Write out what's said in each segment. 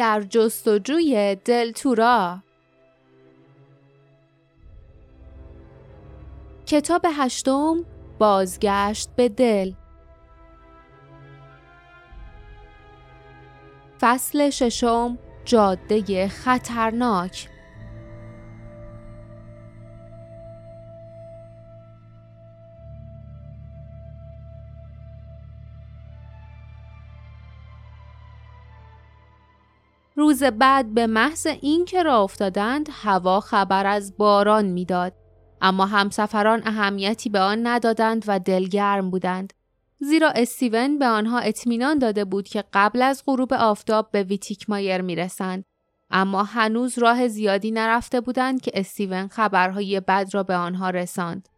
در جستجوی دلتورا کتاب هشتم بازگشت به دل. فصل ششم جاده خطرناک. روز بعد به محض اینکه راه افتادند هوا خبر از باران می‌داد. اما همسفران اهمیتی به آن ندادند و دلگرم بودند. زیرا استیون به آنها اطمینان داده بود که قبل از غروب آفتاب به ویتیک مایر می‌رسند. اما هنوز راه زیادی نرفته بودند که استیون خبرهای بد را به آنها رساند.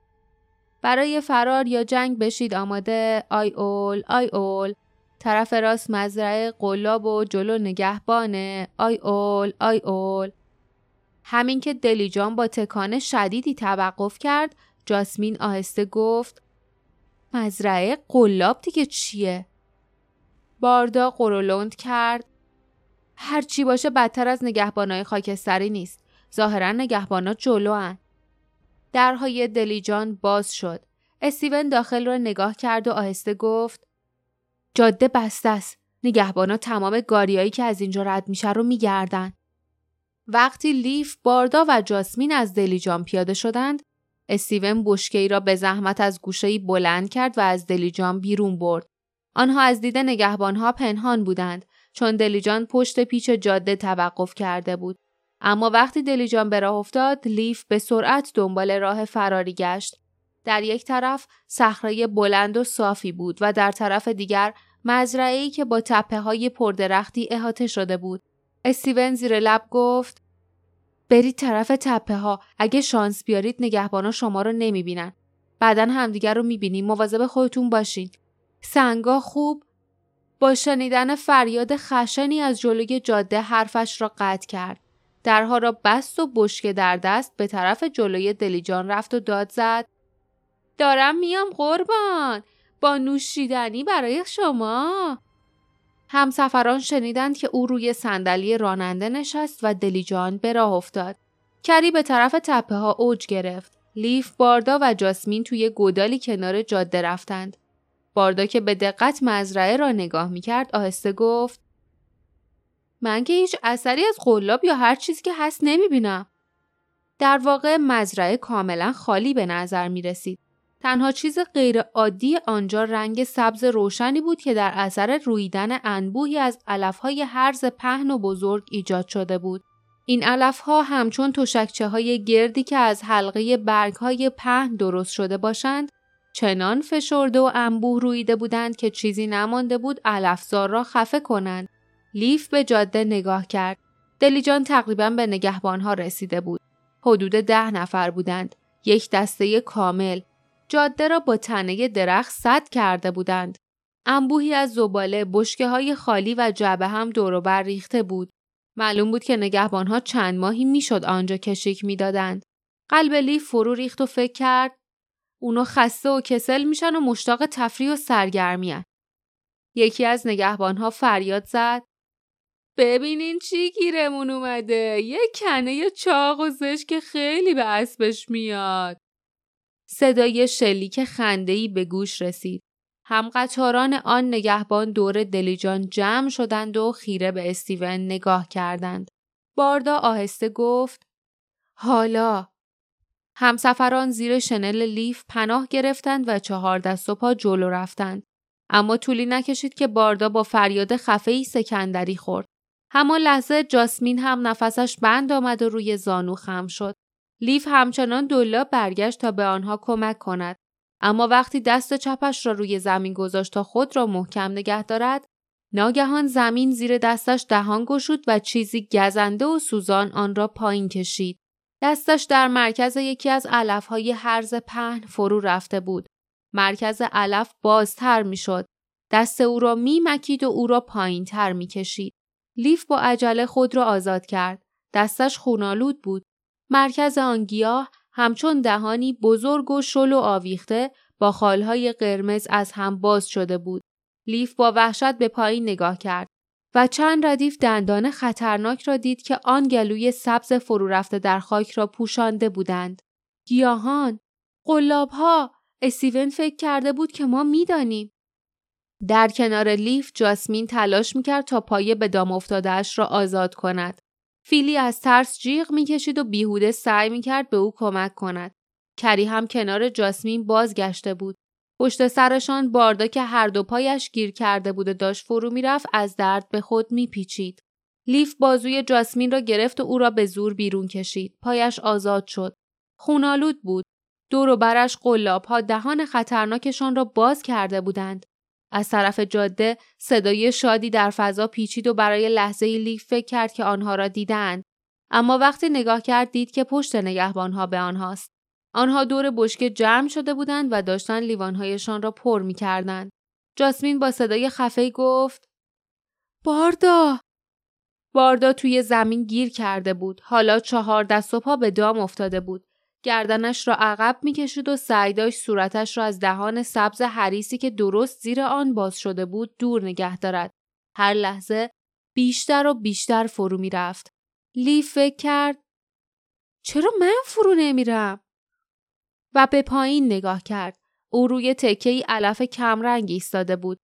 برای فرار یا جنگ بشید آماده آی اول آی اول. طرف راست مزرعه قلاب و جلو نگهبانه آی اول آی اول همین که دلیجان با تکان شدیدی توقف کرد جاسمین آهسته گفت مزرعه قلاب دیگه چیه؟ باردا قرولند کرد هرچی باشه بدتر از نگهبانای خاکستری نیست ظاهرا نگهبانا جلو هن. درهای دلیجان باز شد استیون داخل را نگاه کرد و آهسته گفت جاده بسته است. نگهبانا تمام گاریایی که از اینجا رد میشه رو میگردن. وقتی لیف، باردا و جاسمین از دلیجان پیاده شدند، استیون بشکه را به زحمت از گوشه‌ای بلند کرد و از دلیجان بیرون برد. آنها از دید نگهبانها پنهان بودند چون دلیجان پشت پیچ جاده توقف کرده بود. اما وقتی دلیجان به راه افتاد، لیف به سرعت دنبال راه فراری گشت در یک طرف صخره بلند و صافی بود و در طرف دیگر مزرعه‌ای که با تپه های پردرختی احاطه شده بود. استیون زیر لب گفت برید طرف تپه ها اگه شانس بیارید نگهبانا شما رو نمی‌بینن. بعدا همدیگر رو می‌بینیم مواظب خودتون باشین. سنگا خوب با شنیدن فریاد خشنی از جلوی جاده حرفش را قطع کرد. درها را بست و بشکه در دست به طرف جلوی دلیجان رفت و داد زد دارم میام قربان. با نوشیدنی برای شما. همسفران شنیدند که او روی صندلی راننده نشست و دلیجان به راه افتاد. کری به طرف تپه ها اوج گرفت. لیف باردا و جاسمین توی گودالی کنار جاده رفتند. باردا که به دقت مزرعه را نگاه می‌کرد آهسته گفت من که هیچ اثری از قلاب یا هر چیزی که هست نمی‌بینم. در واقع مزرعه کاملا خالی به نظر می رسید. تنها چیز غیرعادی آنجا رنگ سبز روشنی بود که در اثر رویدن انبوهی از علفهای هرز پهن و بزرگ ایجاد شده بود. این علفها همچون تشکچه های گردی که از حلقه برگ های پهن درست شده باشند چنان فشرده و انبوه رویده بودند که چیزی نمانده بود علفزار را خفه کنند. لیف به جاده نگاه کرد. دلیجان تقریبا به نگهبانها رسیده بود. حدود ده نفر بودند. یک دسته کامل جاده را با تنه درخت سد کرده بودند. انبوهی از زباله بشکه های خالی و جبه هم دوروبر ریخته بود. معلوم بود که نگهبانها چند ماهی می‌شد آنجا کشیک می‌دادند. قلب لی فرو ریخت و فکر کرد اونو خسته و کسل میشن و مشتاق تفریح و سرگرمی یکی از نگهبانها فریاد زد ببینین چی گیرمون اومده یه کنه چاق و زش که خیلی به اسبش میاد صدای شلیک خندهی به گوش رسید. هم قطاران آن نگهبان دور دلیجان جمع شدند و خیره به استیون نگاه کردند. باردا آهسته گفت حالا همسفران زیر شنل لیف پناه گرفتند و چهار دست و پا جلو رفتند. اما طولی نکشید که باردا با فریاد خفهی سکندری خورد. همان لحظه جاسمین هم نفسش بند آمد و روی زانو خم شد. لیف همچنان دولا برگشت تا به آنها کمک کند اما وقتی دست چپش را روی زمین گذاشت تا خود را محکم نگه دارد ناگهان زمین زیر دستش دهان گشود و چیزی گزنده و سوزان آن را پایین کشید دستش در مرکز یکی از علفهای هرز پهن فرو رفته بود مرکز علف بازتر می‌شد دست او را می مکید و او را پایین تر می کشید. لیف با عجله خود را آزاد کرد. دستش خونالود بود. مرکز آن گیاه همچون دهانی بزرگ و شل و آویخته با خالهای قرمز از هم باز شده بود. لیف با وحشت به پایین نگاه کرد. و چند ردیف دندان خطرناک را دید که آن گلوی سبز فرو رفته در خاک را پوشانده بودند. گیاهان، قلابها، استیون فکر کرده بود که ما می‌دانیم. در کنار لیف جاسمین تلاش می‌کرد تا پایه به دام افتادهاش را آزاد کند. فیلی از ترس جیغ می‌کشید و بیهوده سعی می‌کرد به او کمک کند. کری هم کنار جاسمین بازگشته بود. پشت سرشان باردا که هر دو پایش گیر کرده بود و داشت فرو می‌رفت از درد به خود میپیچید. لیف بازوی جاسمین را گرفت و او را به زور بیرون کشید. پایش آزاد شد. خونالود بود. دور و برش قلاب ها دهان خطرناکشان را باز کرده بودند. از طرف جاده صدای شادی در فضا پیچید و برای لحظه لیف فکر کرد که آنها را دیدند. اما وقتی نگاه کرد دید که پشت نگهبانها به آنهاست. آنها دور بشکه جمع شده بودند و داشتن لیوانهایشان را پر می کردند. جاسمین با صدای خفه گفت باردا باردا توی زمین گیر کرده بود. حالا چهار دست و پا به دام افتاده بود. گردنش را عقب می‌کشید و سعی داشت صورتش را از دهان سبز حریسی که درست زیر آن باز شده بود دور نگه دارد. هر لحظه بیشتر و بیشتر فرو می‌رفت. لی فکر کرد چرا من فرو نمیرم؟ و به پایین نگاه کرد. او روی تکه ای علف کمرنگ ایستاده بود.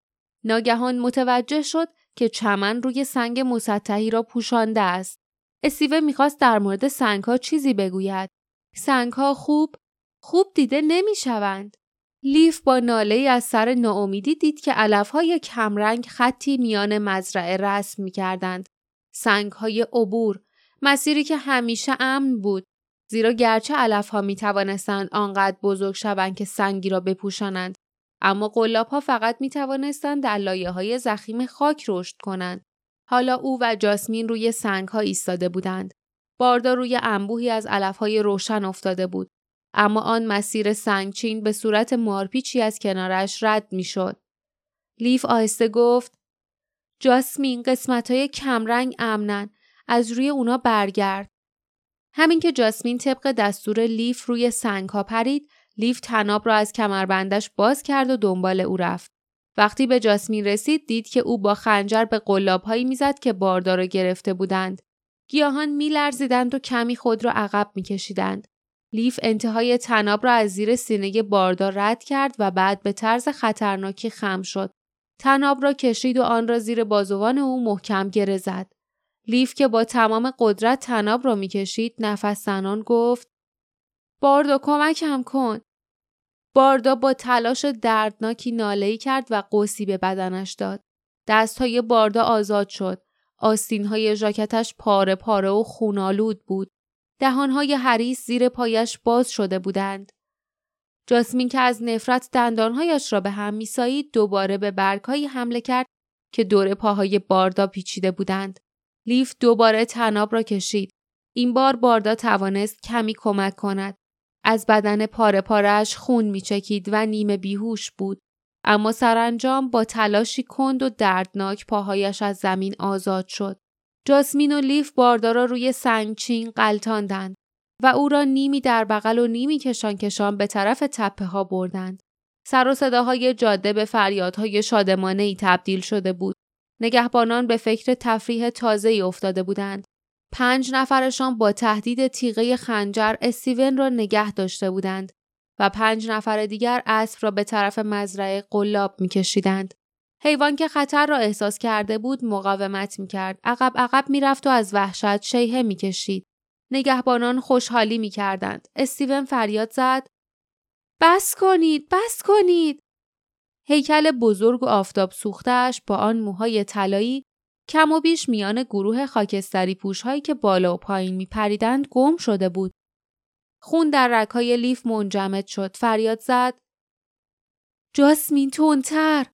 ناگهان متوجه شد که چمن روی سنگ مسطحی را پوشانده است. استیوه می‌خواست در مورد سنگ ها چیزی بگوید. سنگ ها خوب خوب دیده نمی‌شوند. لیف با ناله از سر ناامیدی دید که علف های کمرنگ خطی میان مزرعه رسم می کردند. سنگ های عبور مسیری که همیشه امن بود زیرا گرچه علف ها می توانستند آنقدر بزرگ شوند که سنگی را بپوشانند اما قلاب ها فقط می توانستند در لایه های زخیم خاک رشد کنند. حالا او و جاسمین روی سنگ ها ایستاده بودند. باردا روی انبوهی از علف های روشن افتاده بود. اما آن مسیر سنگچین به صورت مارپیچی از کنارش رد می شد. لیف آهسته گفت جاسمین قسمت های کمرنگ امنن. از روی اونا برگرد. همین که جاسمین طبق دستور لیف روی سنگ ها پرید، لیف تناب را از کمربندش باز کرد و دنبال او رفت. وقتی به جاسمین رسید دید که او با خنجر به قلاب هایی می‌زد که باردار گرفته بودند. گیاهان میلرزیدند و کمی خود را عقب میکشیدند. لیف انتهای تناب را از زیر سینه باردار رد کرد و بعد به طرز خطرناکی خم شد. تناب را کشید و آن را زیر بازوان او محکم گره زد. لیف که با تمام قدرت تناب را می‌کشید نفس زنان گفت باردا کمکم کن. باردا با تلاش دردناکی نالهی کرد و قوسی به بدنش داد. دستهای باردا آزاد شد. آستینهای ژاکتش پاره پاره و خونالود بود. دهانهای حریس زیر پایش باز شده بودند. جاسمین که از نفرت دندانهایش را به هم میسایید دوباره به برگهایی حمله کرد که دور پاهای باردا پیچیده بودند. لیف دوباره تناب را کشید. این بار باردا توانست کمی کمک کند. از بدن پاره پارش خون میچکید و نیمه بیهوش بود. اما سرانجام با تلاشی کند و دردناک پاهایش از زمین آزاد شد. جاسمین و لیف باردا را روی سنگچین قلتاندند و او را نیمی در بغل و نیمی کشان کشان به طرف تپه ها بردند. سر و صداهای جاده به فریادهای شادمانه ای تبدیل شده بود. نگهبانان به فکر تفریح تازه ای افتاده بودند. پنج نفرشان با تهدید تیغه خنجر استیون را نگه داشته بودند و پنج نفر دیگر اسب را به طرف مزرعه قلاب میکشیدند. حیوان که خطر را احساس کرده بود مقاومت می‌کرد. عقب عقب می‌رفت و از وحشت شیهه می‌کشید. نگهبانان خوشحالی می‌کردند. استیون فریاد زد بس کنید بس کنید هیکل بزرگ و آفتاب سوختش با آن موهای طلایی کم و بیش میان گروه خاکستری پوشهایی که بالا و پایین می پریدند گم شده بود. خون در رکای لیف منجمد شد. فریاد زد. جاسمین تونتر.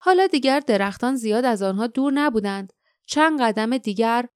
حالا دیگر درختان زیاد از آنها دور نبودند. چند قدم دیگر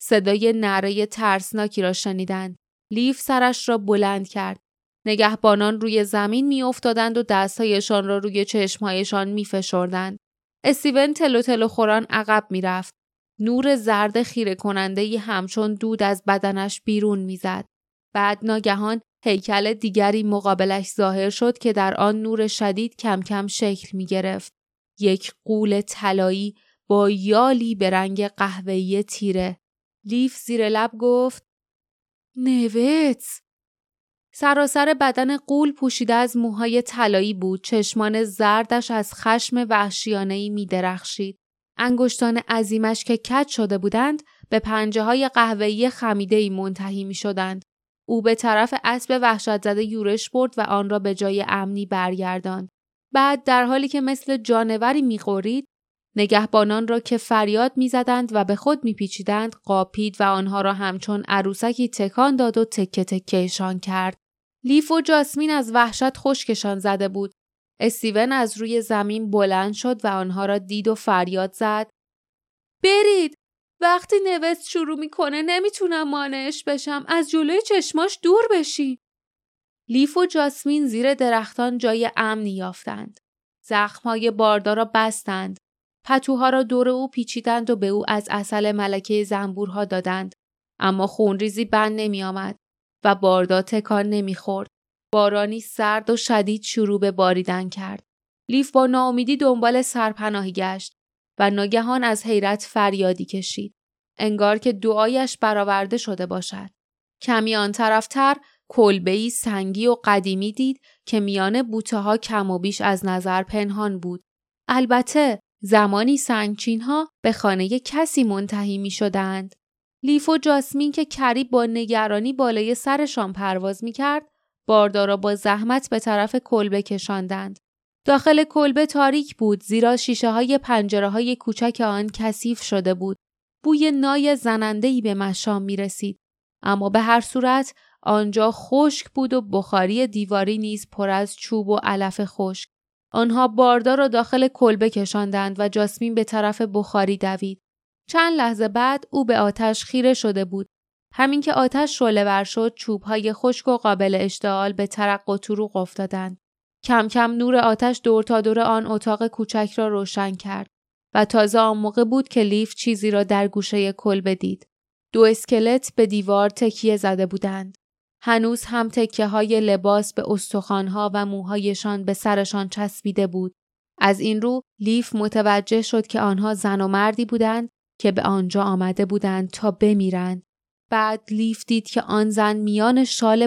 صدای نره ترسناکی را شنیدند. لیف سرش را بلند کرد. نگهبانان روی زمین میافتادند و دستهایشان را روی چشمهایشان میفشردند. استیون تلو تلو خوران عقب می‌رفت. نور زرد خیره کننده همچون دود از بدنش بیرون می‌زد. بعد ناگهان هیکل دیگری مقابلش ظاهر شد که در آن نور شدید کم کم شکل می گرفت. یک قول طلایی با یالی به رنگ قهوه‌ای تیره. لیف زیر لب گفت نوت سراسر بدن قول پوشیده از موهای طلایی بود چشمان زردش از خشم وحشیانهای می درخشید. انگشتان عظیمش که کج شده بودند به پنجه های قهوه‌ای خمیده منتهی می شدند. او به طرف اسب وحشت زده یورش برد و آن را به جای امنی برگرداند. بعد در حالی که مثل جانوری می‌خورید نگهبانان را که فریاد می‌زدند و به خود میپیچیدند قاپید و آنها را همچون عروسکی تکان داد و تکه تکهشان کرد. لیف و جاسمین از وحشت خشکشان زده بود. استیون از روی زمین بلند شد و آنها را دید و فریاد زد. برید! وقتی نوست شروع می‌کنه نمی‌تونم مانعش بشم. از جلوی چشماش دور بشی. لیف و جاسمین زیر درختان جای امنی یافتند. زخمهای باردار را بستند. پتوها را دور او پیچیدند و به او از اصل ملکه زنبورها دادند. اما خونریزی بند نمی آمد و باردا تکان نمی‌خورد. بارانی سرد و شدید شروع به باریدن کرد. لیف با ناامیدی دنبال سرپناهی گشت و ناگهان از حیرت فریادی کشید. انگار که دعایش برآورده شده باشد. کمی آن طرفتر کلبهی سنگی و قدیمی دید که میان بوته ها کم و بیش از نظر پنهان بود. البته زمانی سنگچین ها به خانه کسی منتهی می شدند. لیف و جاسمین که کریب با نگرانی بالای سرشان پرواز می کرد، باردارا با زحمت به طرف کلبه کشاندند. داخل کلبه تاریک بود زیرا شیشه های پنجره های کوچک آن کثیف شده بود. بوی نای زنندهی به مشام می رسید. اما به هر صورت آنجا خشک بود و بخاری دیواری نیز پر از چوب و علف خشک. آنها باردار را داخل کلبه کشاندند و جاسمین به طرف بخاری دوید. چند لحظه بعد او به آتش خیره شده بود. همین که آتش شعله ور شد چوبهای خشک و قابل اشتعال به ترق و طروق افتادند. کم کم نور آتش دور تا دور آن اتاق کوچک را روشن کرد و تازه آن موقع بود که لیف چیزی را در گوشه کلبه دید. دو اسکلت به دیوار تکیه زده بودند. هنوز هم تکه های لباس به استخوانها و موهایشان به سرشان چسبیده بود. از این رو لیف متوجه شد که آنها زن و مردی بودند که به آنجا آمده بودند تا بمیرند. بعد لیف دید که آن زن میان شال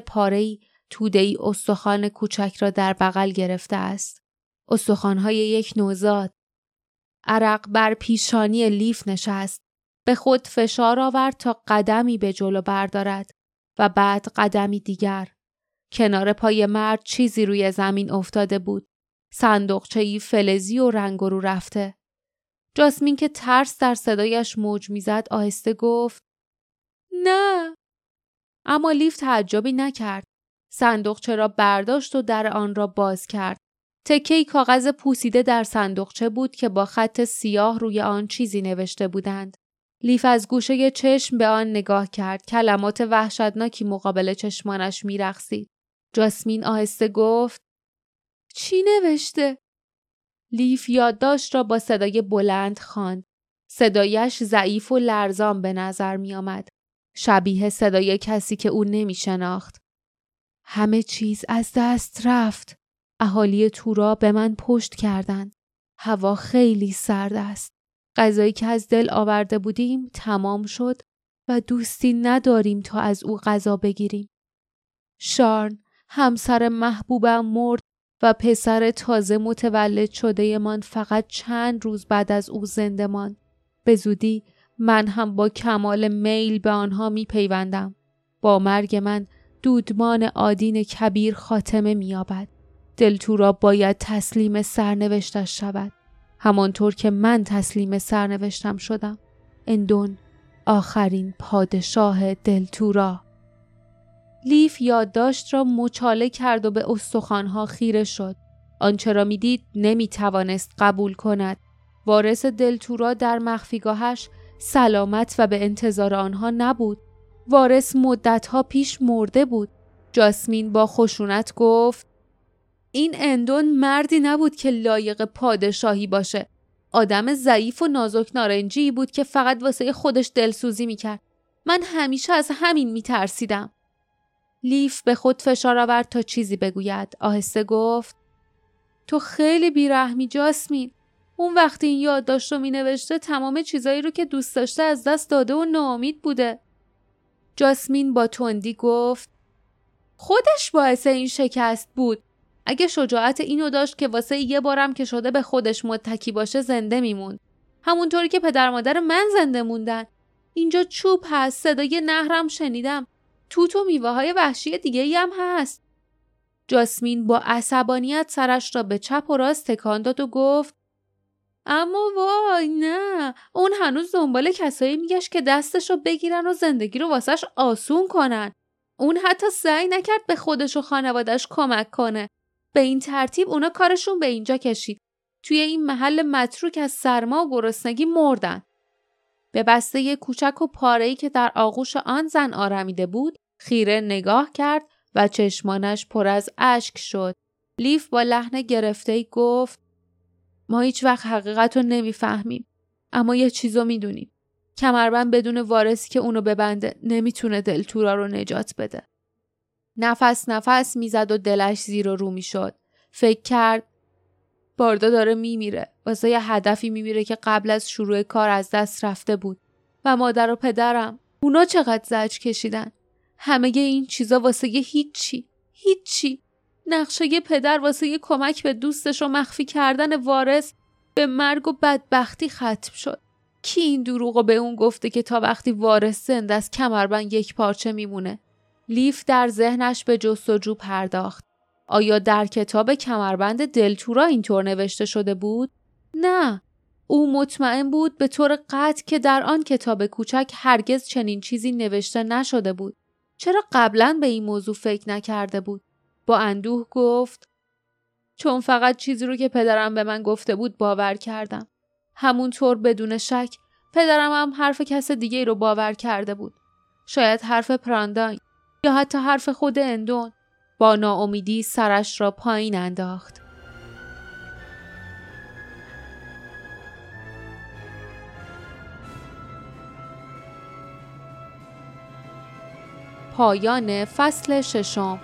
پارهی ای استخوان کوچک را در بغل گرفته است. استخوانهای یک نوزاد. عرق بر پیشانی لیف نشست. به خود فشار آورد تا قدمی به جلو بردارد. و بعد قدمی دیگر. کنار پای مرد چیزی روی زمین افتاده بود. صندوقچهی فلزی و رنگ رو رفته. جاسمین که ترس در صدایش موج می‌زد آهسته گفت نه اما لیف تعجبی نکرد صندوقچه را برداشت و در آن را باز کرد تکه کاغذ پوسیده در صندوقچه بود که با خط سیاه روی آن چیزی نوشته بودند لیف از گوشه چشم به آن نگاه کرد. کلمات وحشتناکی مقابل چشمانش میرقصید. جاسمین آهسته گفت چی نوشته؟ لیف یادداشت را با صدای بلند خواند. صدایش ضعیف و لرزان به نظر می آمد. شبیه صدای کسی که او نمی شناخت. همه چیز از دست رفت. اهالی تورا به من پشت کردند. هوا خیلی سرد است. غذایی که از دل آورده بودیم تمام شد و دوستی نداریم تا از او غذا بگیریم. شارن همسر محبوبم مرد و پسر تازه متولد شده من فقط چند روز بعد از او زنده ماند. به زودی من هم با کمال میل به آنها می پیوندم. با مرگ من دودمان آدین کبیر خاتمه مییابد. دلتورا باید تسلیم سرنوشتش شود. همانطور که من تسلیم سرنوشتم شدم. اندون آخرین پادشاه دلتورا لیف یادداشت را مچاله کرد و به استخوانها خیره شد. آنچه را می‌دید نمی‌توانست قبول کند. وارث دلتورا در مخفیگاهش سلامت و به انتظار آنها نبود. وارث مدتها پیش مرده بود جاسمین با خشونت گفت این اندون مردی نبود که لایق پادشاهی باشه. آدم ضعیف و نازک نارنجی بود که فقط واسه خودش دلسوزی می‌کرد. من همیشه از همین میترسیدم. لیف به خود فشار آورد تا چیزی بگوید. آهسته گفت تو خیلی بیرحمی جاسمین. اون وقتی این یادداشت رو می نوشته تمام چیزایی رو که دوست داشته از دست داده و ناامید بوده. جاسمین با تندی گفت خودش باعث این شکست بود. اگه شجاعت اینو داشت که واسه یه بارم که شده به خودش متکی باشه زنده میموند. همونطوری که پدر مادر من زنده موندن. اینجا چوب هست صدای نهرم شنیدم. توت و میوه های وحشی دیگه هم هست. جاسمین با عصبانیت سرش را به چپ و راست تکان داد و گفت اما وای نه. اون هنوز دنبال کسایی میگشت که دستش رو بگیرن و زندگی رو واسش آسون کنن. اون حتی سعی نکرد به خودش و خانوادش کمک کنه. به این ترتیب اونا کارشون به اینجا کشید. توی این محل متروک از سرما و گرسنگی مردن. به بسته کوچک و پاره‌ای که در آغوش آن زن آرمیده بود خیره نگاه کرد و چشمانش پر از اشک شد. لیف با لحن گرفته گفت ما هیچ وقت حقیقت رو نمی‌فهمیم اما یه چیزو می‌دونیم. کمربند بدون وارثی که اونو ببنده نمی‌تونه دلتورا رو نجات بده. نفس نفس می‌زد و دلش زیر و رو می‌شد. فکر کرد باردا داره میمیره. واسه یه هدفی میمیره که قبل از شروع کار از دست رفته بود. و مادر و پدرم اونا چقدر زج کشیدن. همه این چیزا واسه هیچی هیچی نقشه پدر واسه کمک به دوستش و مخفی کردن وارث به مرگ و بدبختی ختم شد. کی این دروغو به اون گفته که تا وقتی وارث زنده از کمربند یک پارچه میمونه؟ لیف در ذهنش به جستجو پرداخت. آیا در کتاب کمربند دلتورا اینطور نوشته شده بود؟ نه. او مطمئن بود به طور قطع که در آن کتاب کوچک هرگز چنین چیزی نوشته نشده بود. چرا قبلا به این موضوع فکر نکرده بود؟ با اندوه گفت چون فقط چیزی رو که پدرم به من گفته بود باور کردم. همونطور بدون شک پدرم هم حرف کس دیگه رو باور کرده بود. شاید حرف پرانداین یا حتی حرف خود اندون. با ناامیدی سرش را پایین انداخت. پایان فصل ششم